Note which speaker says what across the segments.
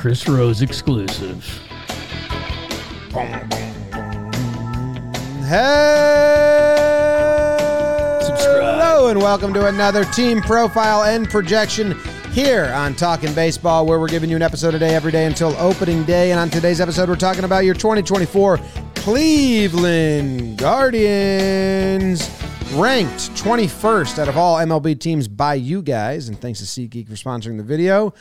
Speaker 1: Chris Rose exclusive. Hey!
Speaker 2: Hello and welcome to another team profile and projection here on Talking Baseball, where we're giving you an episode a day every day until opening day. And on today's episode, we're talking about your 2024 Cleveland Guardians, ranked 21st out of all MLB teams by you guys. And thanks to SeatGeek for sponsoring the video.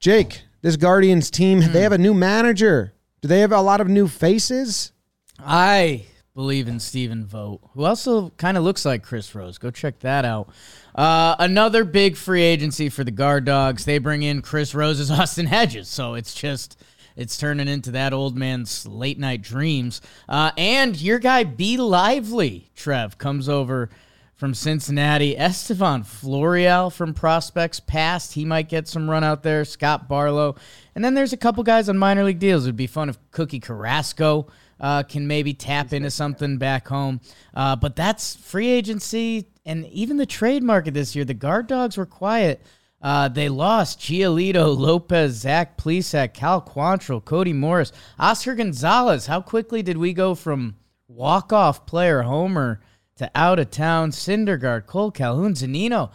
Speaker 2: Jake, this Guardians team, they have a new manager. Do they have a lot of new faces?
Speaker 1: I believe in Stephen Vogt, who also kind of looks like Chris Rose. Go check that out. Uh, another big free agency for the Guard Dogs. They bring in Chris Rose's Austin Hedges, so it's just it's turning into that old man's late night dreams. Uh, and your guy B Lively, Trev, comes over from Cincinnati. Estevan Florial from Prospects Past. He might get some run out there. Scott Barlow. And then there's a couple guys on minor league deals. It'd be fun if Cookie Carrasco uh, can maybe tap into something back home. Uh, but that's free agency and even the trade market this year. The guard dogs were quiet. Uh, they lost Giolito, Lopez, Zach Plesac, Cal Quantrill, Cody Morris, Oscar Gonzalez. How quickly did we go from walk-off player homer to out of town Syndergaard, Cole Calhoun, Zunino?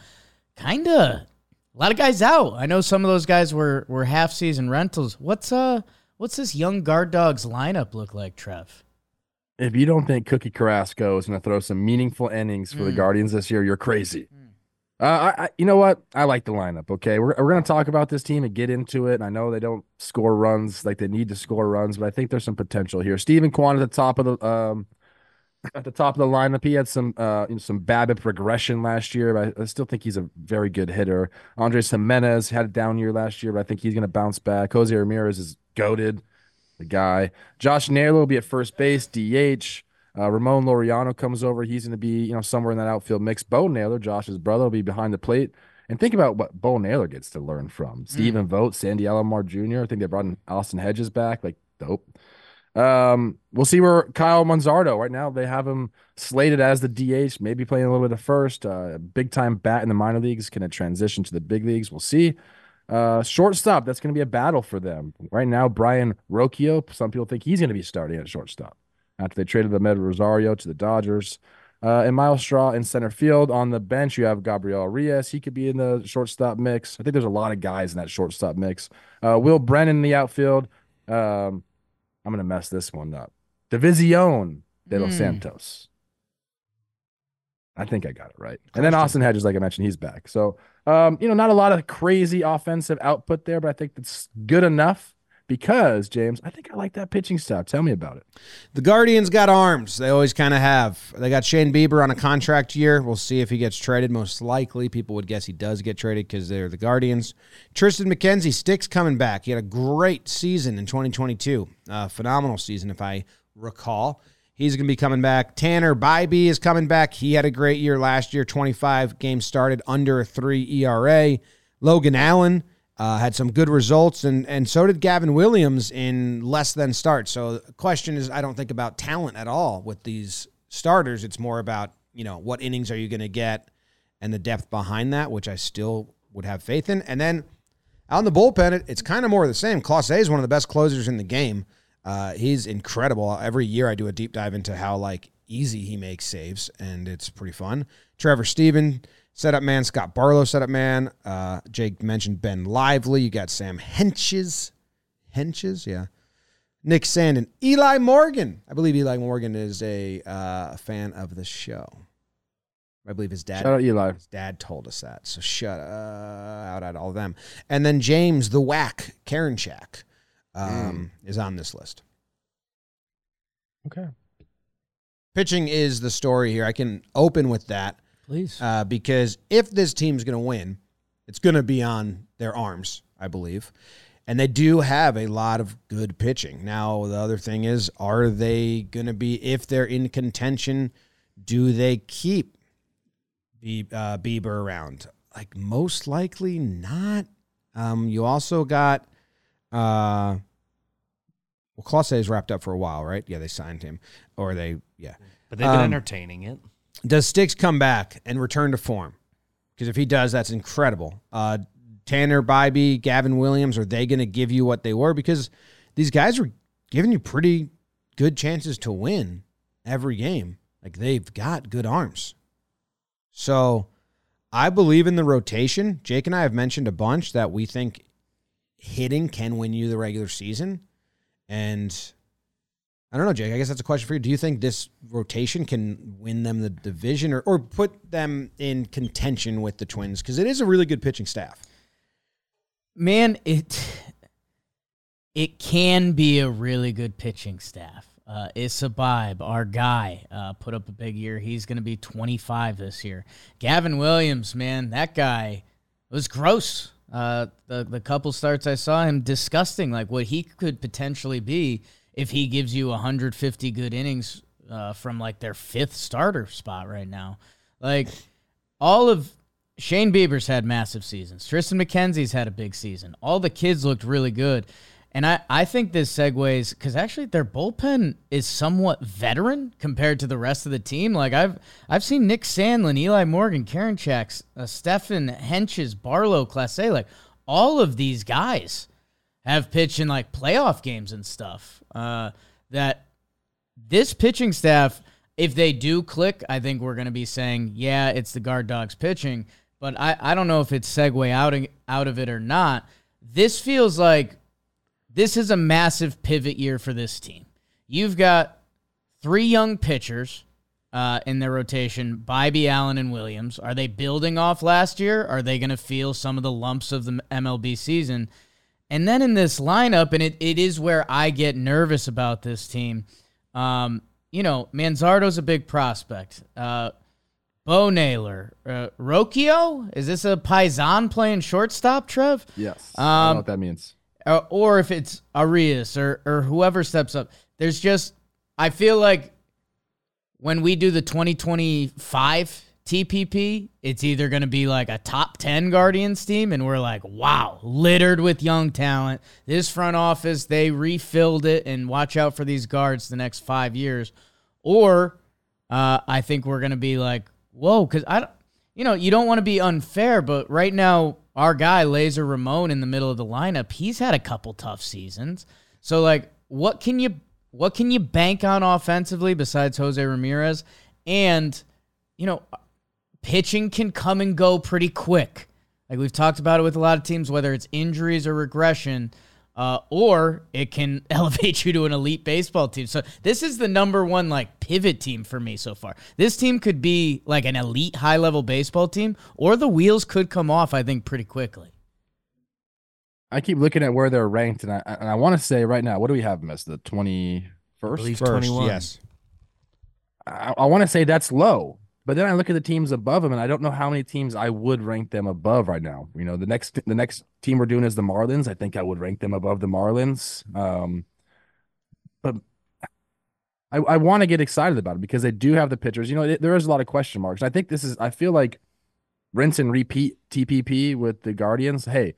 Speaker 1: Kinda a lot of guys out. I know some of those guys were were half season rentals. What's uh what's this young guard dogs lineup look like, Trev?
Speaker 3: If you don't think Cookie Carrasco is going to throw some meaningful innings for the
Speaker 1: Mm.
Speaker 3: Guardians this year, you're crazy.
Speaker 1: Mm.
Speaker 3: Uh, I, I, you know what? I like the lineup. Okay, we're we're going to talk about this team and get into it. And I know they don't score runs like they need to score runs, but I think there's some potential here. Steven Kwan at the top of the um at the top of the lineup. He had some uh you know, some BABIP regression last year, but I, I still think he's a very good hitter. Andres Gimenez had a down year last year, but I think he's going to bounce back. Jose Ramirez is goaded, the guy. Josh Naylor will be at first base, DH. Uh, Ramon Laureano comes over. He's going to be, you know, somewhere in that outfield mix. Bo Naylor, Josh's brother, will be behind the plate. And think about what Bo Naylor gets to learn from. Stephen Vogt, Sandy Alomar Jr. I think they brought in Austin Hedges back. Like, dope. Um, we'll see where Kyle Manzardo. Right now, they have him slated as the DH, maybe playing a little bit of first. Uh, big time bat in the minor leagues. Can it transition to the big leagues? We'll see. Uh, shortstop. That's going to be a battle for them right now. Brayan Rocchio. Some people think he's going to be starting at shortstop after they traded Amed Rosario to the Dodgers. Uh, and Myles Straw in center field. On the bench, you have Gabriel Arias. He could be in the shortstop mix. I think there's a lot of guys in that shortstop mix. Uh, Will Brennan in the outfield. Um, I'm gonna mess this one up. Deyvison De Los
Speaker 1: Mm.
Speaker 3: Santos. I think I got it right. And then Austin Hedges, like I mentioned, he's back. So, um, you know, not a lot of crazy offensive output there, but I think that's good enough because James, I think I like that pitching staff. Tell me about it.
Speaker 2: The Guardians got arms. They always kind of have. They got Shane Bieber on a contract year. We'll see if he gets traded. Most likely, people would guess he does get traded because they're the Guardians. Triston McKenzie, Sticks coming back. He had a great season in 2022. Uh, phenomenal season, if I recall. He's going to be coming back. Tanner Bibee is coming back. He had a great year last year. 25 games started, under a three ERA. Logan Allen uh, had some good results, and and so did Gavin Williams in less than starts. So the question is, I don't think about talent at all with these starters. It's more about you know what innings are you going to get, and the depth behind that, which I still would have faith in. And then out in the bullpen, it, it's kind of more of the same. Clase is one of the best closers in the game. Uh, he's incredible. Every year I do a deep dive into how like easy he makes saves, and it's pretty fun. Trevor Stephan, setup man. Scott Barlow, setup man. Uh, Jake mentioned Ben Lively. You got Sam Hentges. Hentges, yeah. Nick Sandlin. Eli Morgan. I believe Eli Morgan is a uh, fan of the show. I believe his dad
Speaker 3: Shout out Eli.
Speaker 2: his dad told us that. So shut uh, out at all of them. And then James the Whack Karinchak um, is on this list.
Speaker 3: Okay.
Speaker 2: Pitching is the story here. I can open with that
Speaker 1: Please.
Speaker 2: uh, because if this team's going to win, it's going to be on their arms, I believe. And they do have a lot of good pitching. Now, the other thing is, are they going to be, if they're in contention, do they keep Be- uh, Bieber around? Like, most likely not. Um, you also got, uh, well, Clase is wrapped up for a while, right? Yeah, they signed him. Or they, yeah.
Speaker 4: But they've been
Speaker 2: Um,
Speaker 4: entertaining it.
Speaker 2: Does Sticks come back and return to form? Because if he does, that's incredible. Uh, Tanner Bibee, Gavin Williams, are they going to give you what they were? Because these guys were giving you pretty good chances to win every game. Like they've got good arms. So I believe in the rotation. Jake and I have mentioned a bunch that we think hitting can win you the regular season. And I don't know, Jake. I guess that's a question for you. Do you think this rotation can win them the division or, or put them in contention with the Twins? Because it is a really good pitching staff.
Speaker 1: Man, it it can be a really good pitching staff. Uh, Bibee, our guy, uh, put up a big year. He's going to be 25 this year. Gavin Williams, man, that guy was gross. Uh, the the couple starts I saw him disgusting, like what he could potentially be if he gives you 150 good innings uh, from like their fifth starter spot right now. Like all of Shane Bieber's had massive seasons. Triston McKenzie's had a big season. All the kids looked really good. And I, I think this segues because actually their bullpen is somewhat veteran compared to the rest of the team. Like I've I've seen Nick Sandlin, Eli Morgan, Karinchak, uh, Stephen Hentges, Barlow, Clase, like all of these guys have pitched in like playoff games and stuff. Uh, that this pitching staff, if they do click, I think we're going to be saying, yeah, it's the guard dogs pitching. But I, I don't know if it's segue out of, out of it or not. This feels like this is a massive pivot year for this team. You've got three young pitchers uh, in their rotation Bibee, Allen, and Williams. Are they building off last year? Are they going to feel some of the lumps of the MLB season? And then in this lineup, and it, it is where I get nervous about this team. Um, you know, Manzardo's a big prospect. Uh, Bo Naylor. Uh, Rocchio? Is this a Paisan playing shortstop, Trev?
Speaker 3: Yes. Um, I don't know what that means
Speaker 1: or, or if it's Arias or or whoever steps up. There's just I feel like when we do the 2025 TPP, it's either going to be like a top 10 Guardians team, and we're like, wow, littered with young talent. This front office, they refilled it, and watch out for these guards the next five years. Or uh, I think we're going to be like, whoa, because I don't, you know, you don't want to be unfair, but right now, our guy Laser Ramon in the middle of the lineup, he's had a couple tough seasons. So like, what can you what can you bank on offensively besides Jose Ramirez? And you know, pitching can come and go pretty quick. Like we've talked about it with a lot of teams, whether it's injuries or regression uh, or it can elevate you to an elite baseball team. So this is the number one like pivot team for me so far. This team could be like an elite high level baseball team, or the wheels could come off. I think pretty quickly.
Speaker 3: I keep looking at where they're ranked, and I and I want to say right now, what do we have them as the twenty first?
Speaker 2: Twenty one. Yes.
Speaker 3: I, I want to say that's low. But then I look at the teams above them, and I don't know how many teams I would rank them above right now. You know, the next the next team we're doing is the Marlins. I think I would rank them above the Marlins. Um, but I, I want to get excited about it because they do have the pitchers. You know, it, there is a lot of question marks. I think this is. I feel like rinse and repeat TPP with the Guardians. Hey,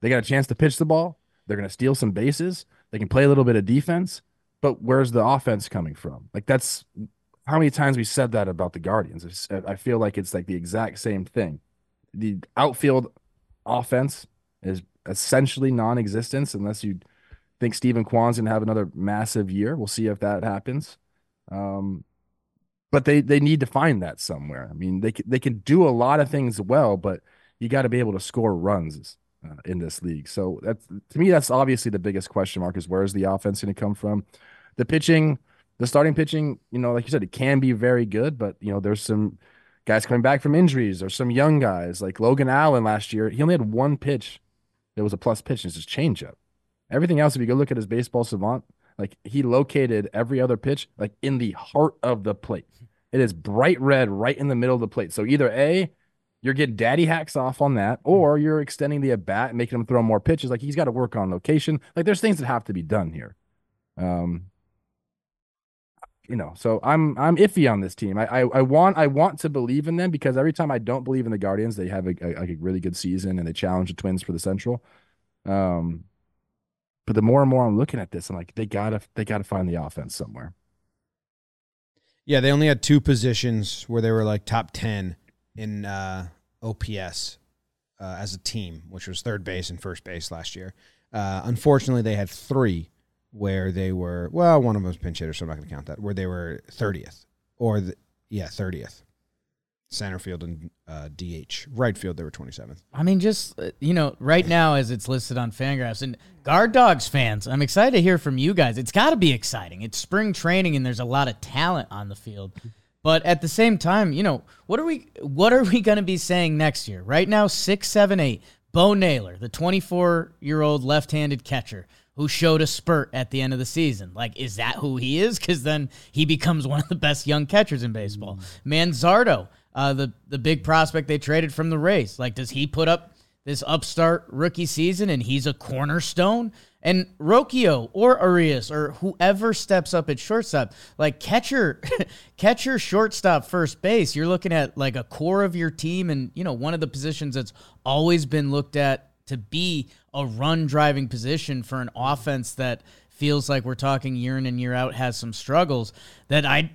Speaker 3: they got a chance to pitch the ball. They're going to steal some bases. They can play a little bit of defense. But where's the offense coming from? Like that's how many times we said that about the Guardians. I feel like it's like the exact same thing. The outfield offense is essentially non-existent unless you think Steven Kwan's gonna have another massive year. We'll see if that happens. Um, but they they need to find that somewhere. I mean, they they can do a lot of things well, but you got to be able to score runs uh, in this league. So that's to me, that's obviously the biggest question mark is where's the offense going to come from? The pitching the starting pitching, you know, like you said, it can be very good, but you know, there's some guys coming back from injuries or some young guys like Logan Allen last year. He only had one pitch that was a plus pitch, and it's his changeup. Everything else, if you go look at his baseball savant, like he located every other pitch like in the heart of the plate. It is bright red right in the middle of the plate. So either A, you're getting daddy hacks off on that, or you're extending the at bat and making him throw more pitches. Like he's got to work on location. Like there's things that have to be done here. Um, you know, so I'm I'm iffy on this team. I, I, I want I want to believe in them because every time I don't believe in the Guardians, they have a, a, a really good season and they challenge the Twins for the Central. Um, but the more and more I'm looking at this, I'm like, they gotta they gotta find the offense somewhere.
Speaker 2: Yeah, they only had two positions where they were like top ten in uh, OPS, uh, as a team, which was third base and first base last year. Uh, unfortunately, they had three where they were well, one of them was pinch hitter, so I'm not going to count that. Where they were thirtieth or the, yeah thirtieth, center field and uh, DH, right field they were twenty seventh.
Speaker 1: I mean, just uh, you know, right now as it's listed on Fangraphs and Guard Dogs fans, I'm excited to hear from you guys. It's got to be exciting. It's spring training and there's a lot of talent on the field. But at the same time, you know, what are we what are we going to be saying next year? Right now, six, seven, eight. Bo Naylor, the 24 year old left handed catcher who showed a spurt at the end of the season. Like, is that who he is? Because then he becomes one of the best young catchers in baseball. Manzardo, uh, the the big prospect they traded from the Rays. Like, does he put up this upstart rookie season and he's a cornerstone? And Rocchio or Arias or whoever steps up at shortstop, like catcher, catcher, shortstop, first base, you're looking at like a core of your team and, you know, one of the positions that's always been looked at to be a run driving position for an offense that feels like we're talking year in and year out has some struggles that I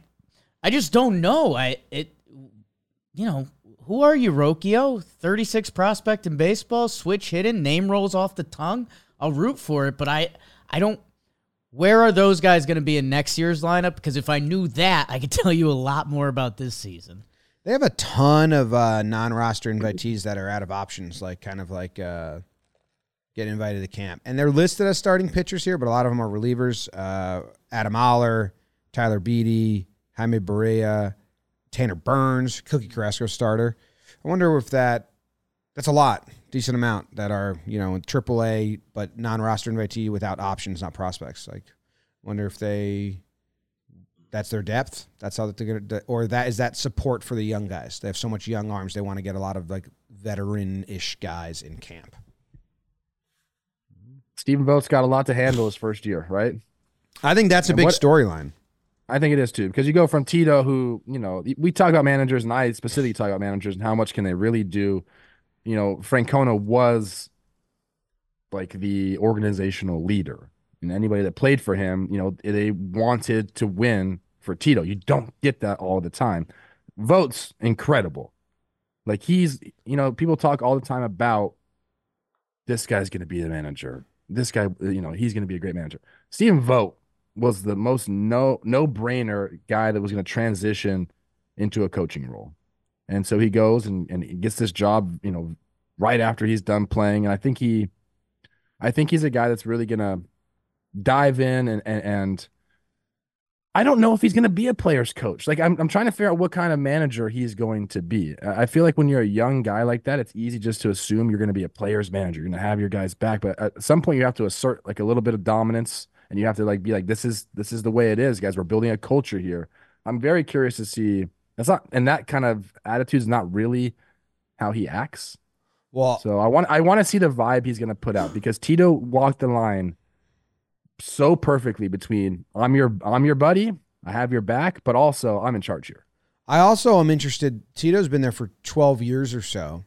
Speaker 1: I just don't know. I it you know, who are you, Rocchio? 36 prospect in baseball, switch hitting, name rolls off the tongue. I'll root for it, but I I don't where are those guys going to be in next year's lineup? Because if I knew that, I could tell you a lot more about this season.
Speaker 2: They have a ton of uh, non-roster invitees that are out of options, like kind of like uh, getting invited to camp, and they're listed as starting pitchers here, but a lot of them are relievers. Uh, Adam Oller, Tyler Beede, Jaime Barria, Tanner Burns, Cookie Carrasco starter. I wonder if that that's a lot, decent amount that are you know in AAA but non-roster invitee without options, not prospects. Like, wonder if they that's their depth. That's how they're gonna, or that is that support for the young guys. They have so much young arms. They want to get a lot of like veteran-ish guys in camp.
Speaker 3: Stephen Vogt's got a lot to handle his first year, right?
Speaker 2: I think that's a
Speaker 3: And
Speaker 2: big storyline.
Speaker 3: I think it is too, because you go from Tito, who you know we talk about managers, and I specifically talk about managers and how much can they really do. You know, Francona was like the organizational leader, and anybody that played for him, you know, they wanted to win for Tito. You don't get that all the time. Vogt's incredible, like he's you know people talk all the time about this guy's going to be the manager. This guy, you know, he's going to be a great manager. Stephen Vogt was the most no no brainer guy that was going to transition into a coaching role. And so he goes and, and he gets this job, you know, right after he's done playing. And I think he I think he's a guy that's really gonna dive in and and, and I don't know if he's gonna be a player's coach. Like I'm I'm trying to figure out what kind of manager he's going to be. I feel like when you're a young guy like that, it's easy just to assume you're gonna be a player's manager. You're gonna have your guys back. But at some point you have to assert like a little bit of dominance and you have to like be like this is this is the way it is guys we're building a culture here i'm very curious to see that's not and that kind of attitude is not really how he acts
Speaker 2: Well,
Speaker 3: so i want i want to see the vibe he's going to put out because tito walked the line so perfectly between i'm your i'm your buddy i have your back but also i'm in charge here
Speaker 2: I also am interested. Tito's been there for 12 years or so.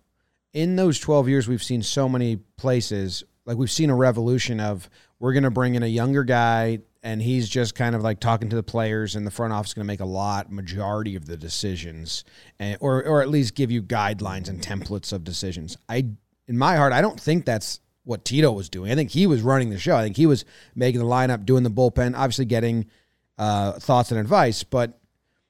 Speaker 2: In those 12 years, we've seen so many places, like we've seen a revolution of we're going to bring in a younger guy and he's just kind of like talking to the players and the front office is going to make a lot, majority of the decisions and, or, or at least give you guidelines and templates of decisions. I, in my heart, I don't think that's what Tito was doing. I think he was running the show. I think he was making the lineup, doing the bullpen, obviously getting uh, thoughts and advice, but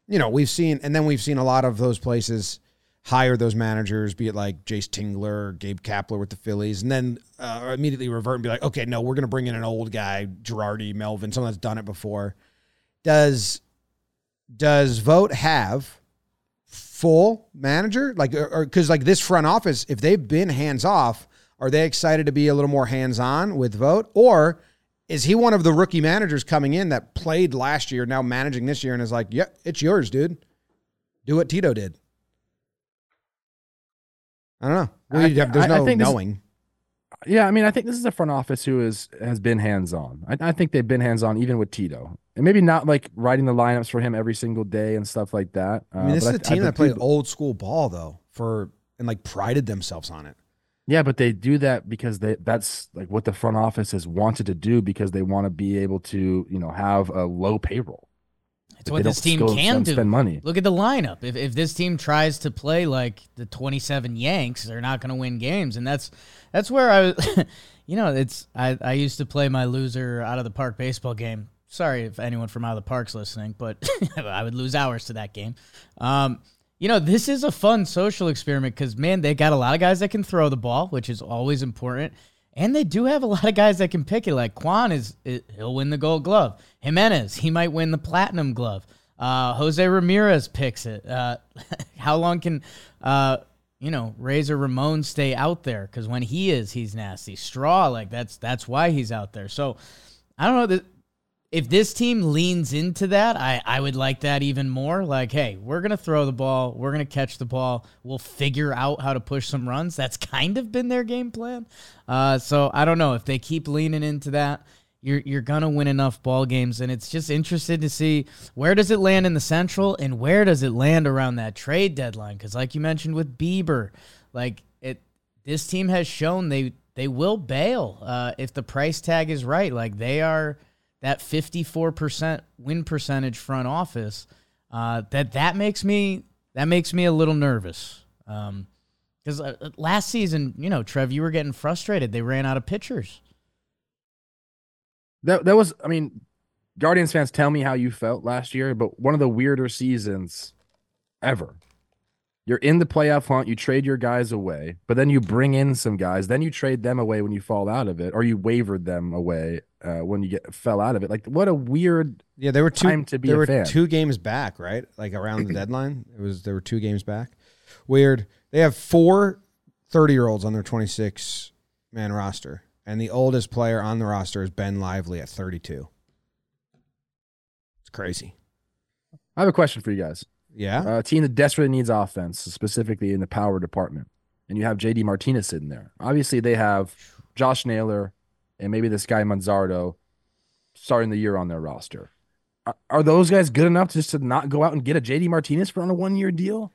Speaker 2: you know, we've seen, and then we've seen a lot of those places hire those managers, be it like Jayce Tingler Gabe Kapler with the Phillies, and then uh, immediately revert and be like, okay, no, we're going to bring in an old guy, Girardi, Melvin, someone that's done it before. Does does Vogt have full manager like, or because like this front office, if they've been hands off, are they excited to be a little more hands on with Vogt, or is he one of the rookie managers coming in that played last year, now managing this year, and is like, "Yeah, it's yours, dude. Do what Tito did." I don't know. We there's
Speaker 3: I- I
Speaker 2: no
Speaker 3: this-
Speaker 2: knowing.
Speaker 3: yeah i mean i think this is a front office who is has been hands-on i, I think they've been hands-on even with tito and maybe not like writing the lineups for him every single day and stuff like that
Speaker 2: I mean, this
Speaker 3: Uh,
Speaker 2: is a
Speaker 3: but I
Speaker 2: team that played old school ball though, for and like prided themselves on it.
Speaker 3: Yeah, but they do that because they that's like what the front office has wanted to do because they want to be able to, you know, have a low payroll.
Speaker 1: It's what this team can do.
Speaker 3: spend money.
Speaker 1: Look at the lineup. If if this team tries to play like the 27 Yanks, they're not going to win games, and that's that's where I, was- you know, it's I I used to play my loser out of the park baseball game. Sorry if anyone from out of the park's listening, but I would lose hours to that game. Um, you know, this is a fun social experiment because man, they got a lot of guys that can throw the ball, which is always important. And they do have a lot of guys that can pick it. Like Kwan is, he'll win the Gold Glove. Gimenez, he might win the Platinum Glove. Uh, Jose Ramirez picks it. Uh, how long can, uh, you know, Razor Ramon stay out there? Because when he is, he's nasty. Straw, like that's that's why he's out there. So I don't know if this team leans into that, I, I would like that even more. Like, hey, we're gonna throw the ball, we're gonna catch the ball, we'll figure out how to push some runs. That's kind of been their game plan. Uh, so I don't know if they keep leaning into that. You're, you're gonna win enough ball games, and it's just interested to see where does it land in the Central and where does it land around that trade deadline. Because, like you mentioned with Bieber, like it, this team has shown they they will bail uh, if the price tag is right. Like they are that 54% win percentage front office uh, that that makes me that makes me a little nervous. Um because uh, last season you know trev you were getting frustrated. They ran out of pitchers.
Speaker 3: That that was, I mean, Guardians fans, tell me how you felt last year, but one of the weirder seasons ever. You're in the playoff hunt, you trade your guys away, but then you bring in some guys, then you trade them away when you fall out of it, or you wavered them away uh, when you get fell out of it. Like what a weird
Speaker 2: Yeah, There were two.
Speaker 3: Time to be
Speaker 2: they
Speaker 3: a
Speaker 2: were
Speaker 3: fan.
Speaker 2: two games back, right? Like around the deadline, it was there were two games back. Weird. They have four 30 year olds on their 26 man roster, and the oldest player on the roster is Ben Lively at 32. It's crazy.
Speaker 3: I have a question for you guys.
Speaker 2: Yeah.
Speaker 3: Uh, a team that desperately needs offense, specifically in the power department, and you have JD Martinez sitting there. Obviously, they have Josh Naylor and maybe this guy Manzardo starting the year on their roster. Are, are those guys good enough just to not go out and get a JD Martinez for on a one year deal?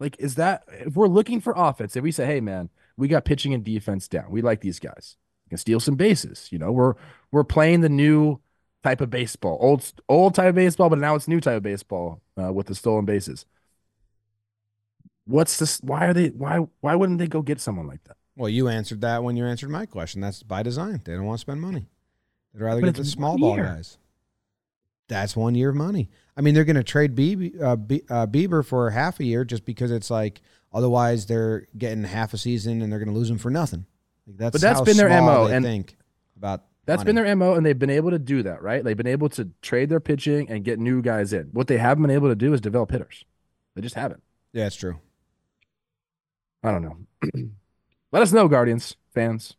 Speaker 3: Like, is that if we're looking for offense, if we say, hey man, we got pitching and defense down, we like these guys, we can steal some bases. You know, we're we're playing the new type of baseball, old old type of baseball, but now it's new type of baseball uh, with the stolen bases. What's this? Why are they? Why why wouldn't they go get someone like that?
Speaker 2: Well, you answered that when you answered my question. That's by design. They don't want to spend money. They'd rather
Speaker 3: But
Speaker 2: get the small ball
Speaker 3: year.
Speaker 2: guys. That's one year of money. I mean, they're going to trade Bieber, uh, uh, Bieber for half a year just because it's like otherwise they're getting half a season and they're going to lose him for nothing. Like that's
Speaker 3: But that's been their MO, and
Speaker 2: think about
Speaker 3: That's
Speaker 2: money.
Speaker 3: been their mo, and they've been able to do that, right? They've been able to trade their pitching and get new guys in. What they haven't been able to do is develop hitters. They just haven't.
Speaker 2: Yeah, it's true.
Speaker 3: I don't know. Let us know, Guardians fans.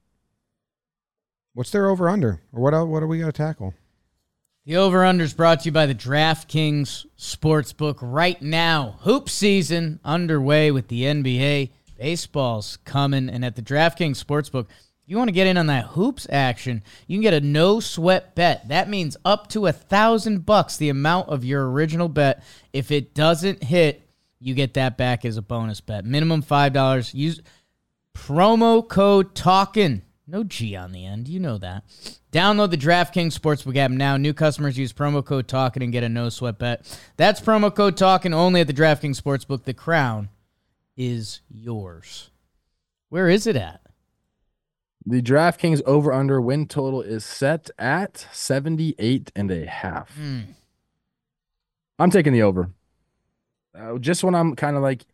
Speaker 2: What's their over under or what? el- What do we got to tackle?
Speaker 1: The over under is brought to you by the DraftKings Sportsbook right now. Hoop season underway with the NBA. Baseball's coming. And at the DraftKings Sportsbook, if you want to get in on that hoops action, you can get a no sweat bet. That means up to a thousand bucks, the amount of your original bet. If it doesn't hit, you get that back as a bonus bet. Minimum $5. Use promo code TALKIN. No G on the end. You know that. Download the DraftKings Sportsbook app now. New customers use promo code TALKIN and get a no sweat bet. That's promo code TALKIN only at the DraftKings Sportsbook. The crown is yours. Where is it at?
Speaker 3: The DraftKings over under win total is set at 78 and a half.
Speaker 1: Hmm.
Speaker 3: I'm taking the over. Uh, just when I'm kind of like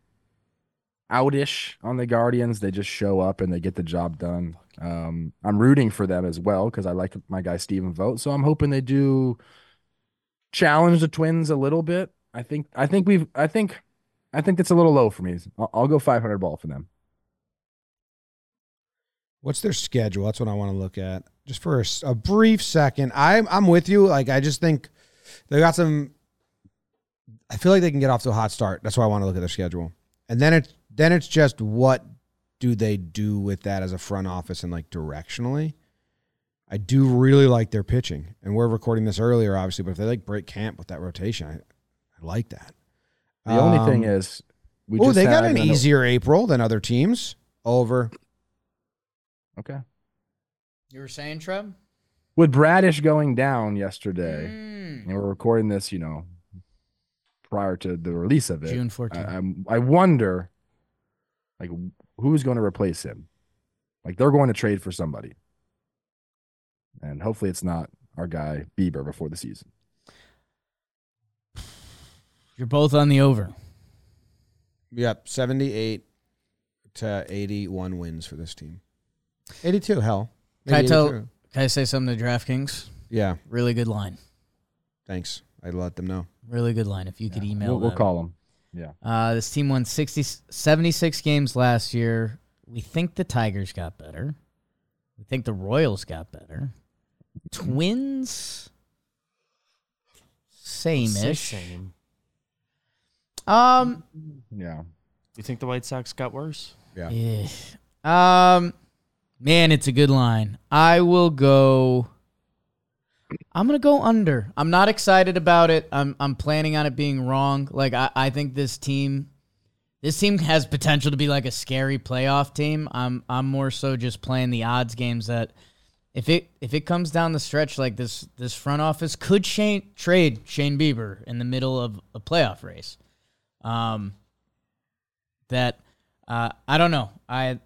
Speaker 3: outish on the Guardians, they just show up and they get the job done. Um, I'm rooting for them as well because I like my guy Stephen Vogt. So I'm hoping they do challenge the Twins a little bit. I think I think we've I think I think that's a little low for me. I'll, I'll go 500 ball for them.
Speaker 2: What's their schedule? That's what I want to look at. Just for a brief second. I'm I'm with you. Like I just think they got some. I feel like they can get off to a hot start. That's why I want to look at their schedule. And then it's then it's just what do they do with that as a front office and like directionally. I do really like their pitching, and we're recording this earlier, obviously. But if they like break camp with that rotation, I, I like that.
Speaker 3: The only thing
Speaker 2: Um,
Speaker 3: is, we
Speaker 2: oh,
Speaker 3: just
Speaker 2: they got an easier April than other teams. Over.
Speaker 3: Okay.
Speaker 1: You were saying, Trev?
Speaker 3: With Bradish going down yesterday,
Speaker 1: Mm.
Speaker 3: and we're recording this, you know, prior to the release of it.
Speaker 1: June
Speaker 3: I,
Speaker 1: 14th.
Speaker 3: I'm- I wonder, like, who's going to replace him? Like, they're going to trade for somebody, and hopefully, it's not our guy Bieber before the season.
Speaker 1: You're both on the over.
Speaker 2: Yep, 78 to 81 wins for this team. 82, hell.
Speaker 1: Can I tell-
Speaker 2: 82.
Speaker 1: Can I say something to DraftKings?
Speaker 2: Yeah,
Speaker 1: Really good line.
Speaker 2: thanks. I'd let them know.
Speaker 1: Really good line. If you could email
Speaker 3: We'll, we'll
Speaker 1: them.
Speaker 3: call him. Yeah.
Speaker 1: Uh, this team won 60, 76 games last year. We think the Tigers got better. We think the Royals got better. Twins, same-ish.
Speaker 4: Same.
Speaker 1: Um,
Speaker 3: Yeah.
Speaker 4: You think the White Sox got worse?
Speaker 2: Yeah.
Speaker 1: yeah. Um, man, it's a good line. I will go. I'm gonna go under. I'm not excited about it. I'm I'm planning on it being wrong. Like I, I think this team this team has potential to be like a scary playoff team. I'm I'm more so just playing the odds games that if it if it comes down the stretch like this this front office could Shane, trade Shane Bieber in the middle of a playoff race. Um that uh, I don't know. I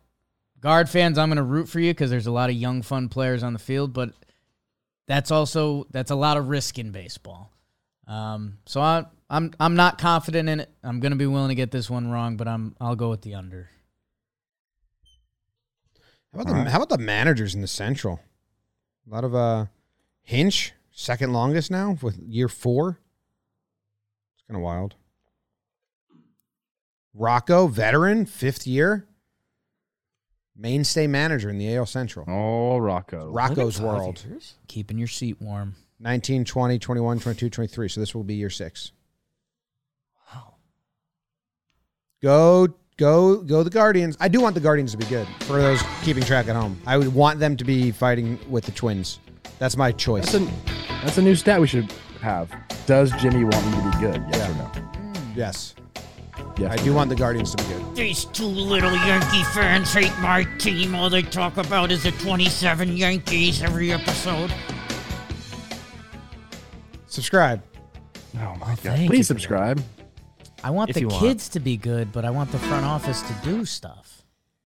Speaker 1: guard fans, I'm going to root for you because there's a lot of young, fun players on the field, but that's also that's a lot of risk in baseball. Um, so I, am I'm I'm not confident in it. I'm going to be willing to get this one wrong, but I'm I'll go with the under.
Speaker 2: How about, the, how about the managers in the Central? A lot of uh, Hinch, second longest now with year four. It's kind of wild. Rocco, veteran, fifth year. Mainstay manager in the AL Central.
Speaker 3: Oh, Rocco.
Speaker 2: Rocco's World.
Speaker 4: years?
Speaker 1: Keeping your seat warm.
Speaker 2: 19, 20, 21, 22, 23. So this will be year six.
Speaker 4: Wow.
Speaker 2: Go, go, go the Guardians. I do want the Guardians to be good for those keeping track at home. I would want them to be fighting with the Twins. That's my choice.
Speaker 3: That's a, that's a new stat we should have. Does Jimmy want me to be good? Yes or no?
Speaker 2: yes.
Speaker 3: Yes.
Speaker 2: I do want the Guardians to be good.
Speaker 5: These two little Yankee fans hate my team. All they talk about is the 27 Yankees every episode.
Speaker 2: Subscribe.
Speaker 3: Oh my god!
Speaker 1: thank you
Speaker 3: Please
Speaker 1: for that.
Speaker 3: subscribe.
Speaker 1: I want
Speaker 4: If
Speaker 1: the
Speaker 4: you want.
Speaker 1: kids to be good, but I want the front office to do stuff.